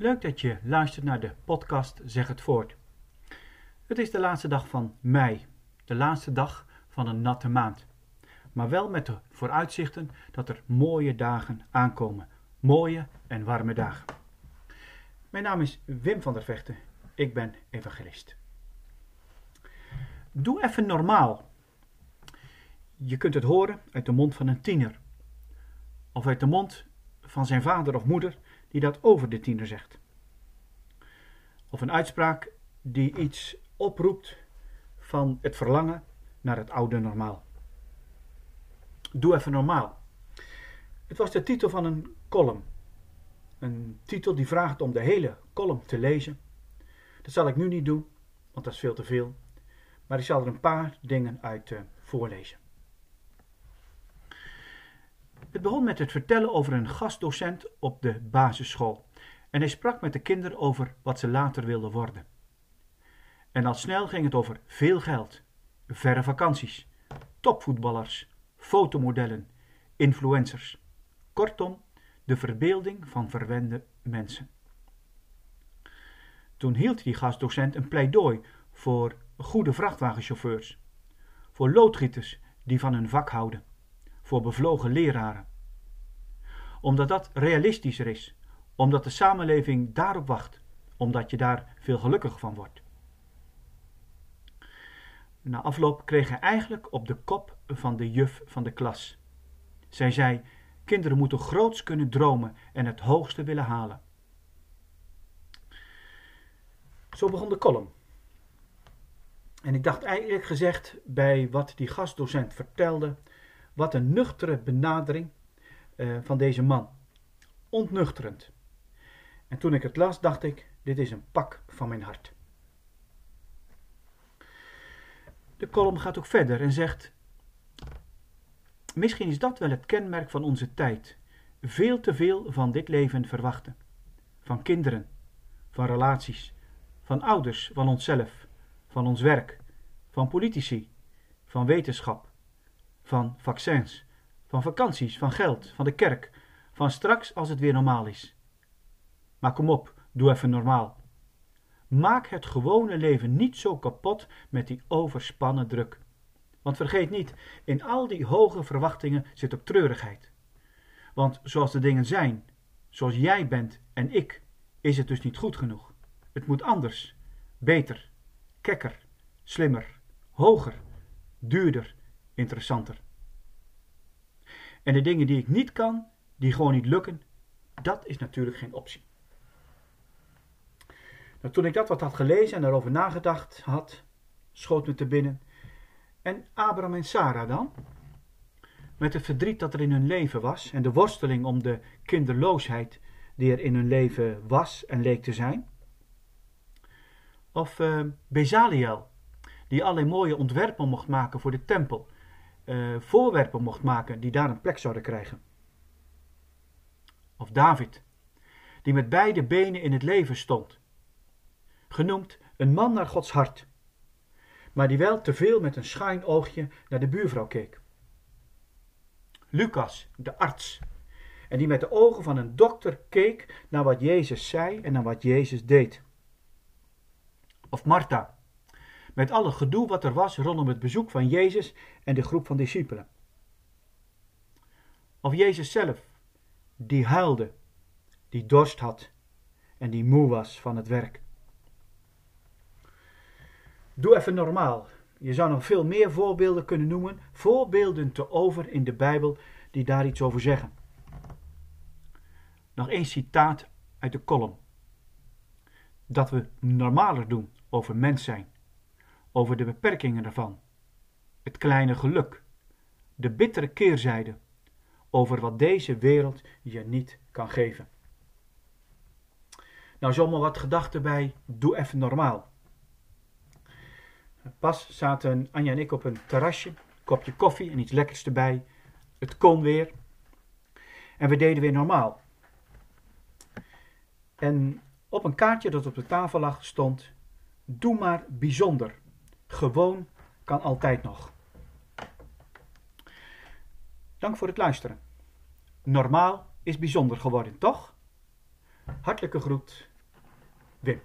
Leuk dat je luistert naar de podcast Zeg het voort. Het is de laatste dag van mei, de laatste dag van een natte maand. Maar wel met de vooruitzichten dat er mooie dagen aankomen. Mooie en warme dagen. Mijn naam is Wim van der Vechten. Ik ben evangelist. Doe even normaal. Je kunt het horen uit de mond van een tiener. Of uit de mond van zijn vader of moeder die dat over de tiener zegt. Of een uitspraak die iets oproept van het verlangen naar het oude normaal. Doe even normaal. Het was de titel van een column. Een titel die vraagt om de hele column te lezen. Dat zal ik nu niet doen, want dat is veel te veel. Maar ik zal er een paar dingen uit uh, voorlezen. Het begon met het vertellen over een gastdocent op de basisschool. En hij sprak met de kinderen over wat ze later wilden worden. En al snel ging het over veel geld, verre vakanties, topvoetballers, fotomodellen, influencers. Kortom, de verbeelding van verwende mensen. Toen hield die gastdocent een pleidooi voor goede vrachtwagenchauffeurs, voor loodgieters die van hun vak houden, voor bevlogen leraren. Omdat dat realistischer is, omdat de samenleving daarop wacht, omdat je daar veel gelukkiger van wordt. Na afloop kreeg hij eigenlijk op de kop van de juf van de klas. Zij zei: Kinderen moeten groots kunnen dromen en het hoogste willen halen. Zo begon de column. En ik dacht eigenlijk gezegd bij wat die gastdocent vertelde, wat een nuchtere benadering uh, van deze man. Ontnuchterend. En toen ik het las, dacht ik: dit is een pak van mijn hart. De column gaat ook verder en zegt: Misschien is dat wel het kenmerk van onze tijd. Veel te veel van dit leven verwachten. Van kinderen, van relaties, van ouders, van onszelf, van ons werk, van politici, van wetenschap, van vaccins, van vakanties, van geld, van de kerk, van straks als het weer normaal is. Maar kom op, doe even normaal. Maak het gewone leven niet zo kapot met die overspannen druk. Want vergeet niet, in al die hoge verwachtingen zit ook treurigheid. Want zoals de dingen zijn, zoals jij bent en ik, is het dus niet goed genoeg. Het moet anders, beter, kekker, slimmer, hoger, duurder, interessanter. En de dingen die ik niet kan, die gewoon niet lukken, dat is natuurlijk geen optie. Nou, toen ik dat wat had gelezen en daarover nagedacht had, schoot me te binnen. En Abraham en Sarah dan? Met het verdriet dat er in hun leven was en de worsteling om de kinderloosheid die er in hun leven was en leek te zijn? Of uh, Bezaliel, die allerlei mooie ontwerpen mocht maken voor de tempel, uh, voorwerpen mocht maken die daar een plek zouden krijgen? Of David, die met beide benen in het leven stond genoemd een man naar Gods hart, maar die wel te veel met een schuin oogje naar de buurvrouw keek. Lucas, de arts, en die met de ogen van een dokter keek naar wat Jezus zei en naar wat Jezus deed. Of Martha, met alle gedoe wat er was rondom het bezoek van Jezus en de groep van discipelen. Of Jezus zelf, die huilde, die dorst had en die moe was van het werk. Doe even normaal. Je zou nog veel meer voorbeelden kunnen noemen, voorbeelden te over in de Bijbel die daar iets over zeggen. Nog één citaat uit de column. Dat we normaler doen over mens zijn, over de beperkingen ervan, het kleine geluk, de bittere keerzijde, over wat deze wereld je niet kan geven. Nou, zomaar wat gedachten bij, doe even normaal. Pas zaten Anja en ik op een terrasje, kopje koffie en iets lekkers erbij. Het kon weer. En we deden weer normaal. En op een kaartje dat op de tafel lag stond: Doe maar bijzonder. Gewoon kan altijd nog. Dank voor het luisteren. Normaal is bijzonder geworden, toch? Hartelijke groet Wim.